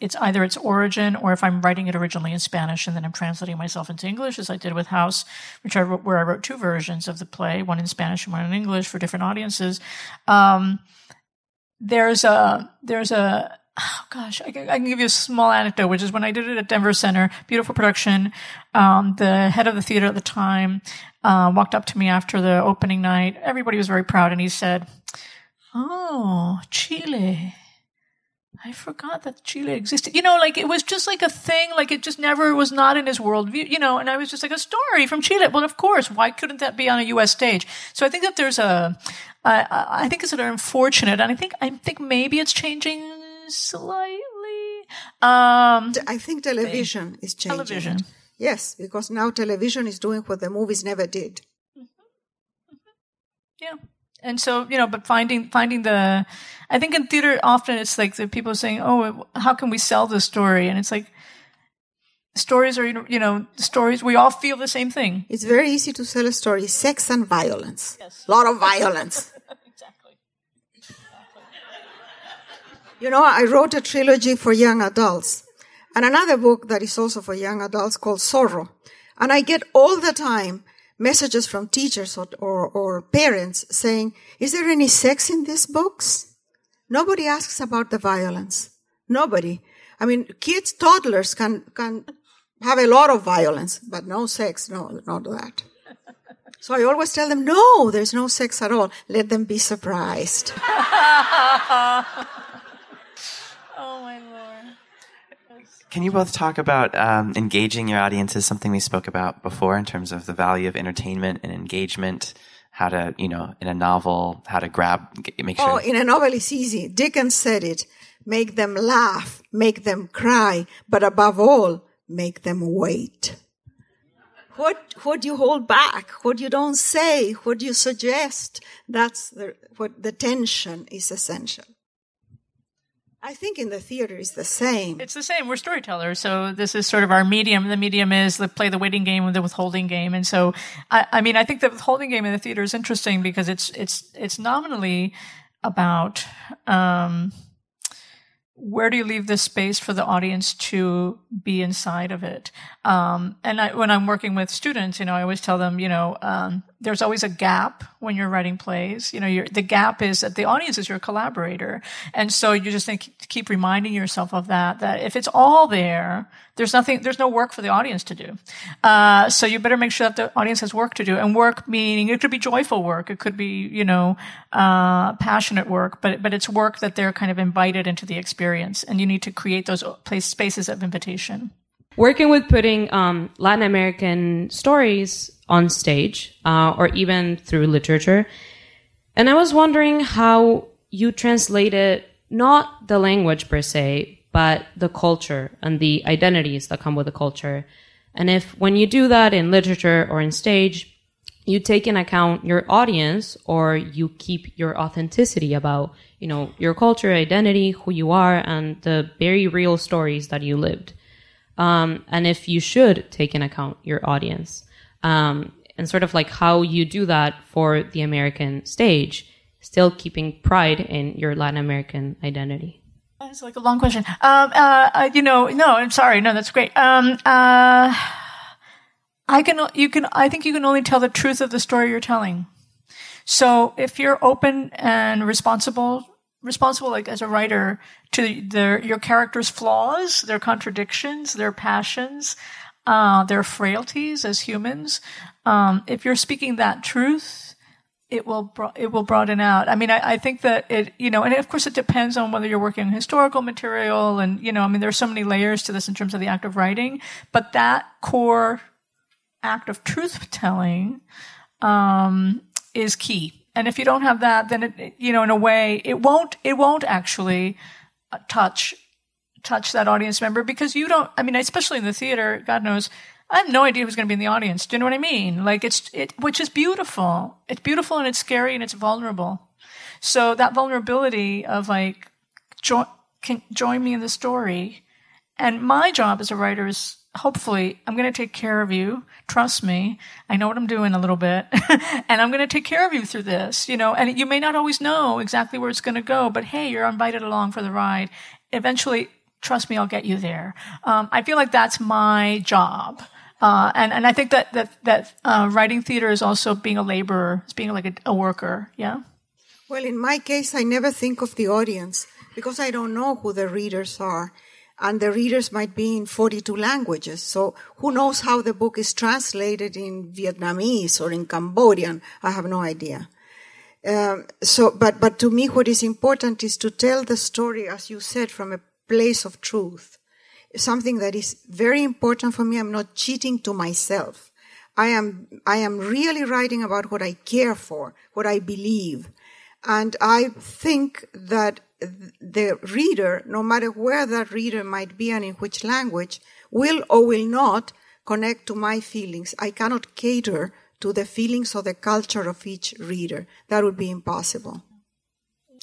it's either its origin or if I'm writing it originally in Spanish and then I'm translating myself into English, as I did with House, which I wrote, where I wrote two versions of the play, one in Spanish and one in English for different audiences. Um, there's a there's a oh gosh, I, I, can give you a small anecdote, which is when I did it at Denver Center, beautiful production. Um, the head of the theater at the time uh, walked up to me after the opening night. Everybody was very proud, and he said, "Oh, Chile." I forgot that Chile existed. You know, like it was just like a thing, like it just never was not in his worldview, you know, and I was just like a story from Chile. Well, of course, why couldn't that be on a US stage? So I think that there's a, I, I think it's sort of unfortunate, and I think, I think maybe it's changing slightly. Um, I think television is changing. Television. Yes, because now television is doing what the movies never did. Mm-hmm. Mm-hmm. Yeah and so you know but finding finding the i think in theater often it's like the people saying oh how can we sell this story and it's like stories are, you know, stories, we all feel the same thing. It's very easy to sell a story sex and violence. Yes. A lot of violence. exactly. exactly. You know, I wrote a trilogy for young adults and another book that is also for young adults called Sorrow. And I get all the time messages from teachers or, or, or parents saying, is there any sex in these books? Nobody asks about the violence. Nobody. I mean, kids, toddlers can, can have a lot of violence, but no sex, no, not that. So I always tell them, no, there's no sex at all. Let them be surprised. oh my lord. Can you both talk about um, engaging your audience is something we spoke about before in terms of the value of entertainment and engagement? How to, you know, in a novel, how to grab, make sure. Oh, in a novel, it's easy. Dickens said it. Make them laugh, make them cry, but above all, make them wait. What, what do you hold back, what you don't say, what do you suggest, that's the, what the tension is essential. I think in the theater is the same. It's the same. We're storytellers, so this is sort of our medium. The medium is the play the waiting game, with the withholding game, and so I, I mean, I think the withholding game in the theater is interesting because it's it's it's nominally about um, where do you leave the space for the audience to be inside of it? Um, and I, when I'm working with students, you know, I always tell them, you know, um, there's always a gap when you're writing plays. You know, the gap is that the audience is your collaborator. And so you just think, keep reminding yourself of that, that if it's all there, there's nothing, there's no work for the audience to do. Uh, so you better make sure that the audience has work to do. And work meaning it could be joyful work. It could be, you know, uh, passionate work, but, but it's work that they're kind of invited into the experience. And you need to create those place, spaces of invitation working with putting um, Latin American stories on stage uh, or even through literature. And I was wondering how you translated not the language per se, but the culture and the identities that come with the culture. And if when you do that in literature or in stage, you take in account your audience or you keep your authenticity about, you know, your culture, identity, who you are, and the very real stories that you lived um, and if you should take in account your audience um, and sort of like how you do that for the American stage, still keeping pride in your Latin American identity. It's like a long question. Um, uh, uh, you know, no, I'm sorry. No, that's great. Um, uh, I can, you can, I think you can only tell the truth of the story you're telling. So if you're open and responsible responsible like as a writer to their your characters flaws their contradictions their passions uh, their frailties as humans. Um, if you're speaking that truth it will bro- it will broaden out. I mean I, I, think that it you know and of course it depends on whether you're working historical material and you know i mean there's so many layers to this in terms of the act of writing but that core act of truth telling um, is key. And if you don't have that, then it, you know, in a way, it won't, it won't actually uh, touch, touch that audience member because you don't, I mean, especially in the theater, God knows, I have no idea who's going to be in the audience. Do you know what I mean? Like it's, it, which is beautiful. It's beautiful and it's scary and it's vulnerable. So that vulnerability of like, join, can join me in the story. And my job as a writer is hopefully I'm going to take care of you. Trust me. I know what I'm doing a little bit and I'm going to take care of you through this, you know, and you may not always know exactly where it's going to go, but hey, you're invited along for the ride. Eventually, trust me, I'll get you there. Um, I feel like that's my job. Uh, and, and I think that, that, that, uh, writing theater is also being a laborer, it's being like a, a worker. Yeah. Well, in my case, I never think of the audience because I don't know who the readers are and the readers might be in 42 languages. So who knows how the book is translated in Vietnamese or in Cambodian? I have no idea. Um, so, but, but to me, what is important is to tell the story, as you said, from a place of truth. Something that is very important for me. I'm not cheating to myself. I am, I am really writing about what I care for, what I believe. And I think that the reader, no matter where that reader might be and in which language, will or will not connect to my feelings. I cannot cater to the feelings or the culture of each reader. That would be impossible.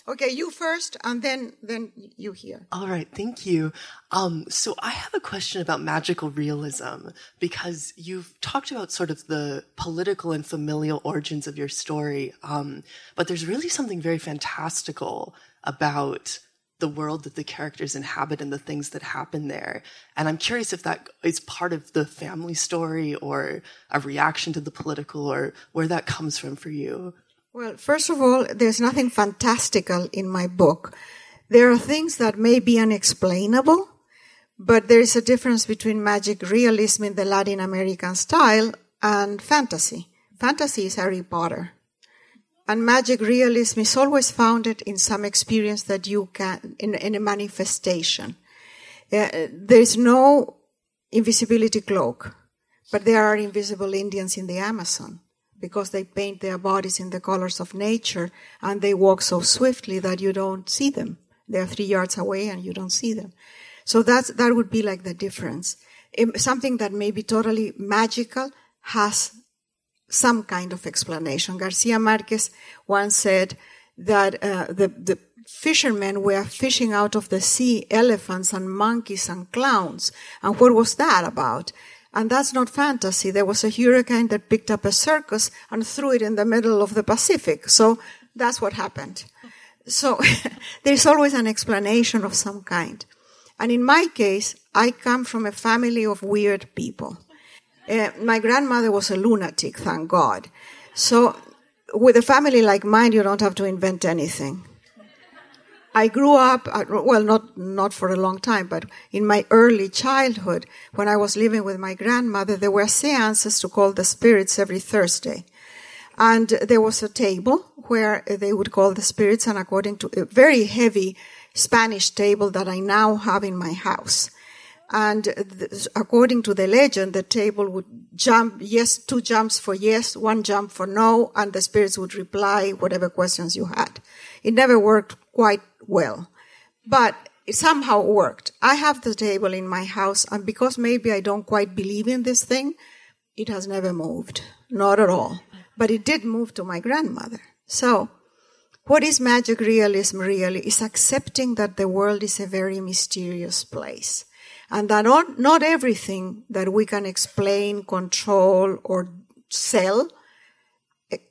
Okay, you first, and then then you here. All right, thank you. Um, so I have a question about magical realism because you've talked about sort of the political and familial origins of your story, um, but there's really something very fantastical about the world that the characters inhabit and the things that happen there. And I'm curious if that is part of the family story or a reaction to the political or where that comes from for you. Well, first of all, there's nothing fantastical in my book. There are things that may be unexplainable, but there is a difference between magic realism in the Latin American style and fantasy. Fantasy is Harry Potter. And magic realism is always founded in some experience that you can, in, in a manifestation. Uh, there is no invisibility cloak, but there are invisible Indians in the Amazon because they paint their bodies in the colors of nature and they walk so swiftly that you don't see them. They're three yards away and you don't see them. So that's, that would be like the difference. Something that may be totally magical has some kind of explanation. Garcia Marquez once said that uh, the, the fishermen were fishing out of the sea elephants and monkeys and clowns. And what was that about? And that's not fantasy. There was a hurricane that picked up a circus and threw it in the middle of the Pacific. So that's what happened. So there's always an explanation of some kind. And in my case, I come from a family of weird people. Uh, my grandmother was a lunatic, thank God. So with a family like mine, you don't have to invent anything. I grew up, uh, well, not, not for a long time, but in my early childhood, when I was living with my grandmother, there were seances to call the spirits every Thursday. And there was a table where they would call the spirits and according to a very heavy Spanish table that I now have in my house. And according to the legend, the table would jump, yes, two jumps for yes, one jump for no, and the spirits would reply whatever questions you had. It never worked quite well, but it somehow worked. I have the table in my house, and because maybe I don't quite believe in this thing, it has never moved. Not at all. But it did move to my grandmother. So, what is magic realism really is accepting that the world is a very mysterious place and that not, not everything that we can explain, control, or sell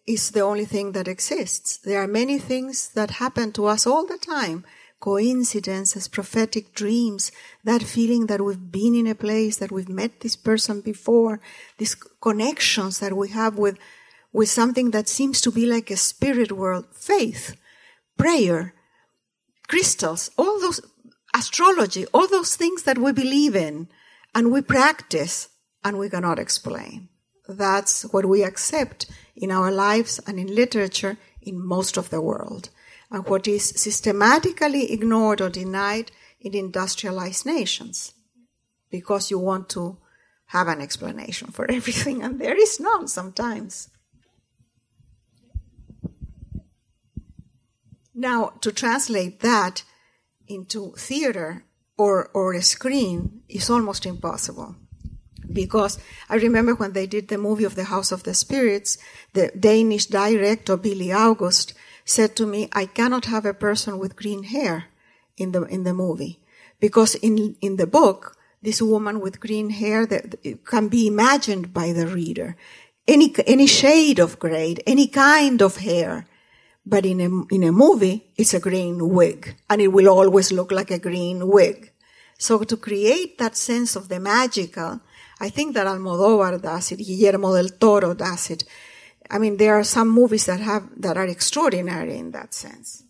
is the only thing that exists. There are many things that happen to us all the time. Coincidences, prophetic dreams, that feeling that we've been in a place, that we've met this person before, these connections that we have with, with something that seems to be like a spirit world, faith, prayer, crystals, all those astrology, all those things that we believe in and we practice and we cannot explain. That's what we accept in our lives and in literature in most of the world. And what is systematically ignored or denied in industrialized nations. Because you want to have an explanation for everything, and there is none sometimes. Now, to translate that into theater or, or a screen is almost impossible. Because I remember when they did the movie of the House of the Spirits, the Danish director Bille August said to me, I cannot have a person with green hair in the, in the movie. Because in, in the book, this woman with green hair that can be imagined by the reader. Any, any shade of gray, any kind of hair. But in a, in a movie, it's a green wig and it will always look like a green wig. So to create that sense of the magical, I think that Almodovar does it, Guillermo del Toro does it. I mean, there are some movies that have, that are extraordinary in that sense.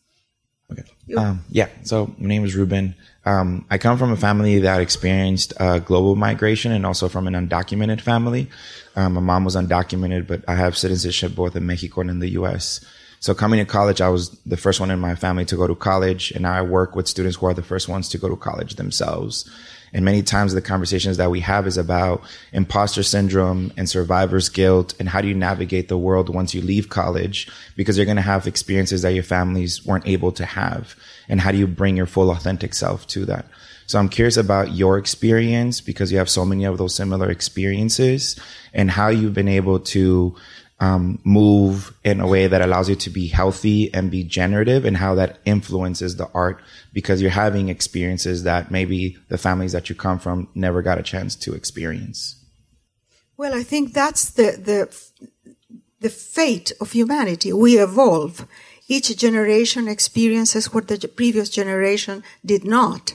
Okay. Um, yeah. So my name is Ruben. Um, I come from a family that experienced uh, global migration and also from an undocumented family. Um, my mom was undocumented, but I have citizenship both in Mexico and in the U.S. So coming to college, I was the first one in my family to go to college, and now I work with students who are the first ones to go to college themselves. And many times the conversations that we have is about imposter syndrome and survivor's guilt and how do you navigate the world once you leave college because you're going to have experiences that your families weren't able to have. And how do you bring your full authentic self to that? So I'm curious about your experience because you have so many of those similar experiences and how you've been able to um, move in a way that allows you to be healthy and be generative and how that influences the art because you're having experiences that maybe the families that you come from never got a chance to experience. Well, I think that's the, the, the fate of humanity. We evolve. Each generation experiences what the previous generation did not.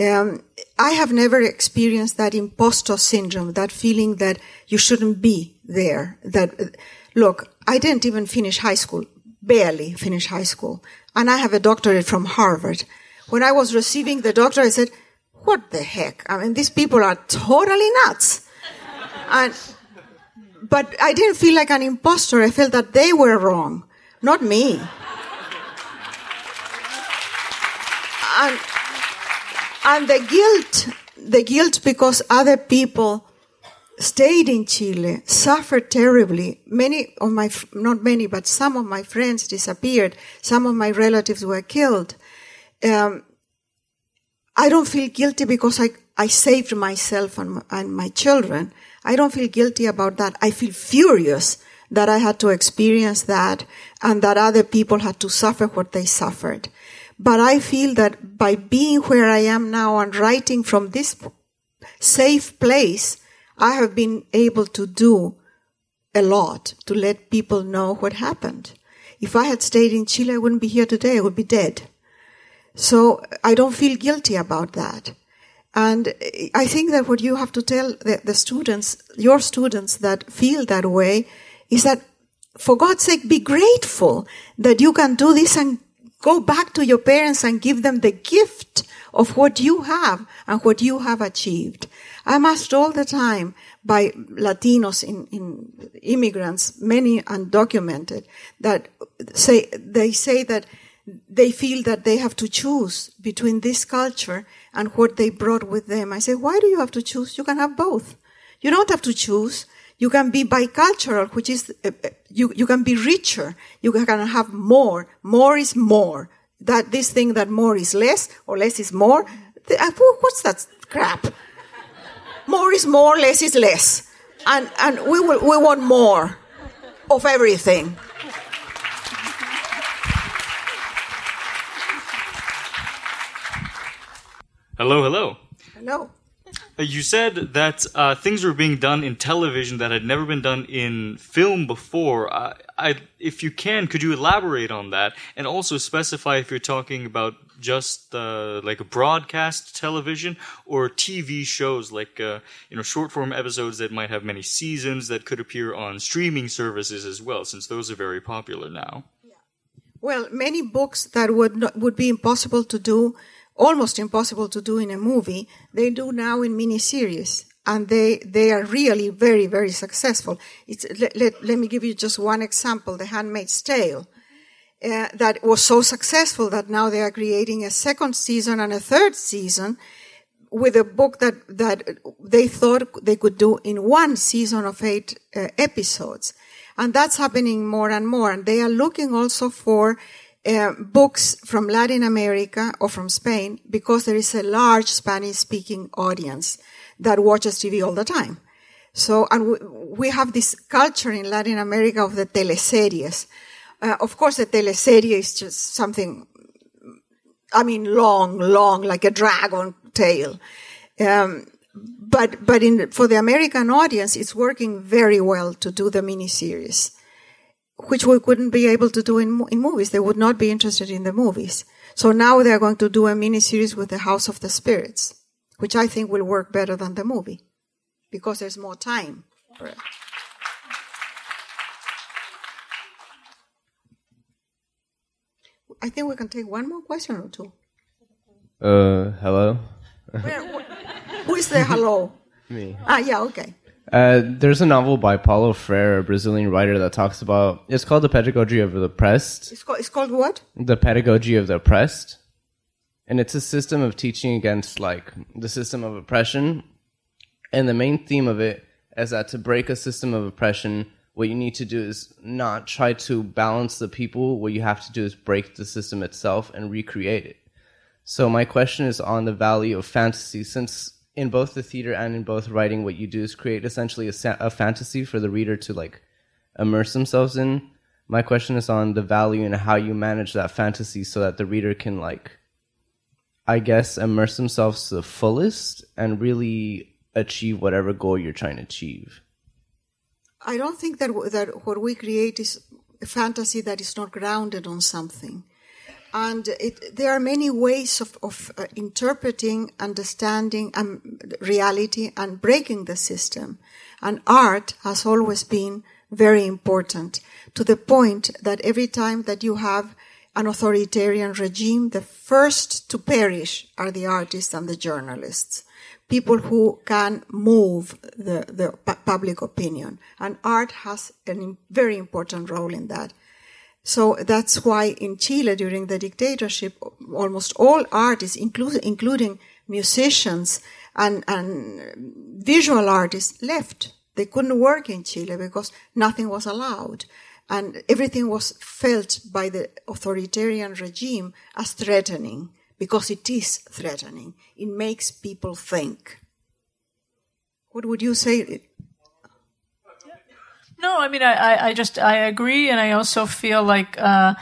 Um, I have never experienced that imposter syndrome, that feeling that you shouldn't be there. That, look, I didn't even finish high school, barely finish high school, and I have a doctorate from Harvard. When I was receiving the doctorate, I said, what the heck? I mean, these people are totally nuts. and, but I didn't feel like an imposter. I felt that they were wrong, not me. and, and the guilt, the guilt because other people stayed in Chile, suffered terribly. Many of my, not many, but some of my friends disappeared. Some of my relatives were killed. Um, I don't feel guilty because I, I saved myself and, and my children. I don't feel guilty about that. I feel furious that I had to experience that and that other people had to suffer what they suffered. But I feel that by being where I am now and writing from this safe place, I have been able to do a lot to let people know what happened. If I had stayed in Chile, I wouldn't be here today. I would be dead. So I don't feel guilty about that. And I think that what you have to tell the, the, students, your students that feel that way, is that for God's sake, be grateful that you can do this and go back to your parents and give them the gift of what you have and what you have achieved. I'm asked all the time by Latinos in, in immigrants, many undocumented, that say, they say that they feel that they have to choose between this culture and what they brought with them. I say, why do you have to choose? You can have both. You don't have to choose. You can be bicultural, which is, uh, uh you, you can be richer. You can have more. More is more. That, this thing that more is less or less is more. Uh, what's that crap? More is more, less is less. And, and we will, we want more of everything. Hello, hello. Hello. Uh, you said that uh, things were being done in television that had never been done in film before. I, I, if you can, could you elaborate on that and also specify if you're talking about just uh, like broadcast television or TV shows, like uh, you know short form episodes that might have many seasons that could appear on streaming services as well, since those are very popular now. Well, many books that would not, would be impossible to do almost impossible to do in a movie, they do now in miniseries. And they, they are really very, very successful. It's, let, let, let me give you just one example, The Handmaid's Tale. Uh, that was so successful that now they are creating a second season and a third season with a book that, that they thought they could do in one season of eight uh, episodes. And that's happening more and more. And they are looking also for uh, books from Latin America or from Spain because there is a large Spanish speaking audience that watches TV all the time. So, and we, we have this culture in Latin America of the teleseries. Uh, of course, the teleserie is just something, I mean, long, long, like a dragon tail. Um, but, but in, for the American audience, it's working very well to do the miniseries which we couldn't be able to do in, in movies. They would not be interested in the movies. So now they're going to do a mini series with the House of the Spirits, which I think will work better than the movie because there's more time for it. I think we can take one more question or two. Uh, hello. Where, who is the hello? Me. Ah, yeah, okay. Uh, there's a novel by Paulo Freire, a Brazilian writer, that talks about. It's called The Pedagogy of the Oppressed. It's called, it's called what? The Pedagogy of the Oppressed, and it's a system of teaching against like the system of oppression. And the main theme of it is that to break a system of oppression, what you need to do is not try to balance the people. What you have to do is break the system itself and recreate it. So my question is on the value of fantasy, since in both the theater and in both writing, what you do is create essentially a, a fantasy for the reader to like immerse themselves in. My question is on the value and how you manage that fantasy so that the reader can like I guess immerse themselves to the fullest and really achieve whatever goal you're trying to achieve. I don't think that that what we create is a fantasy that is not grounded on something. And it, there are many ways of, of uh, interpreting, understanding um, reality and breaking the system. And art has always been very important to the point that every time that you have an authoritarian regime, the first to perish are the artists and the journalists. People who can move the, the public opinion. And art has a very important role in that. So that's why in Chile during the dictatorship, almost all artists, including, musicians and, and visual artists left. They couldn't work in Chile because nothing was allowed. And everything was felt by the authoritarian regime as threatening because it is threatening. It makes people think. What would you say? No, I mean, I, I just, I agree. And I also feel like, uh,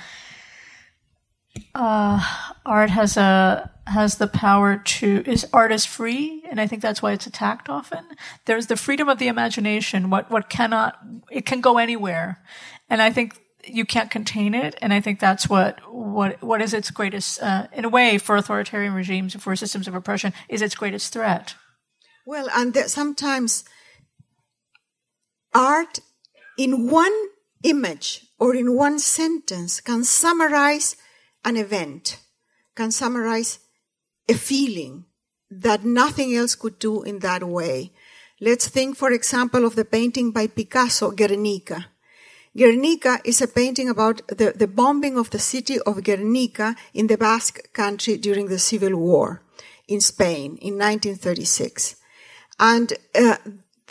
uh, art has a, has the power to, is art is free. And I think that's why it's attacked often. There's the freedom of the imagination. What, what cannot, it can go anywhere. And I think you can't contain it. And I think that's what, what, what is its greatest, uh, in a way, for authoritarian regimes, for systems of oppression, is its greatest threat. Well, and sometimes art in one image or in one sentence can summarize an event, can summarize a feeling that nothing else could do in that way. Let's think, for example, of the painting by Picasso, Guernica. Guernica is a painting about the, the bombing of the city of Guernica in the Basque country during the Civil War in Spain in 1936. And uh,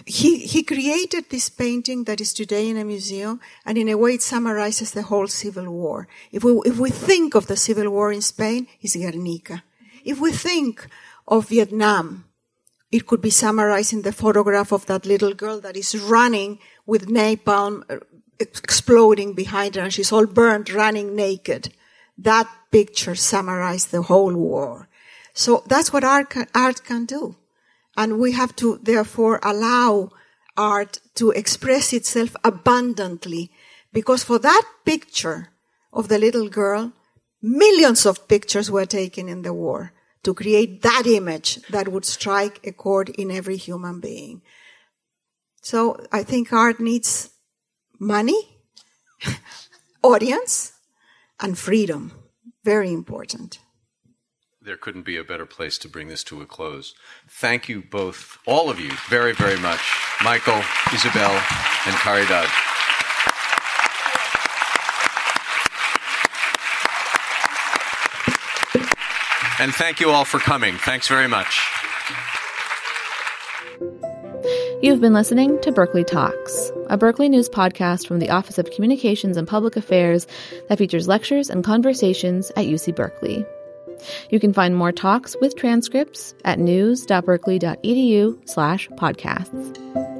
he, he created this painting that is today in a museum, and in a way it summarizes the whole civil war. If we, if we think of the civil war in Spain, it's Guernica. If we think of Vietnam, it could be summarized in the photograph of that little girl that is running with napalm uh, exploding behind her, and she's all burnt, running naked. That picture summarized the whole war. So that's what art, art can do. And we have to therefore allow art to express itself abundantly because for that picture of the little girl, millions of pictures were taken in the war to create that image that would strike a chord in every human being. So I think art needs money, audience, and freedom. Very important there couldn't be a better place to bring this to a close. Thank you both, all of you, very, very much. Michael, Isabel, and Caridad. And thank you all for coming. Thanks very much. You've been listening to Berkeley Talks, a Berkeley News podcast from the Office of Communications and Public Affairs that features lectures and conversations at UC Berkeley. You can find more talks with transcripts at news.berkeley.edu slash podcasts.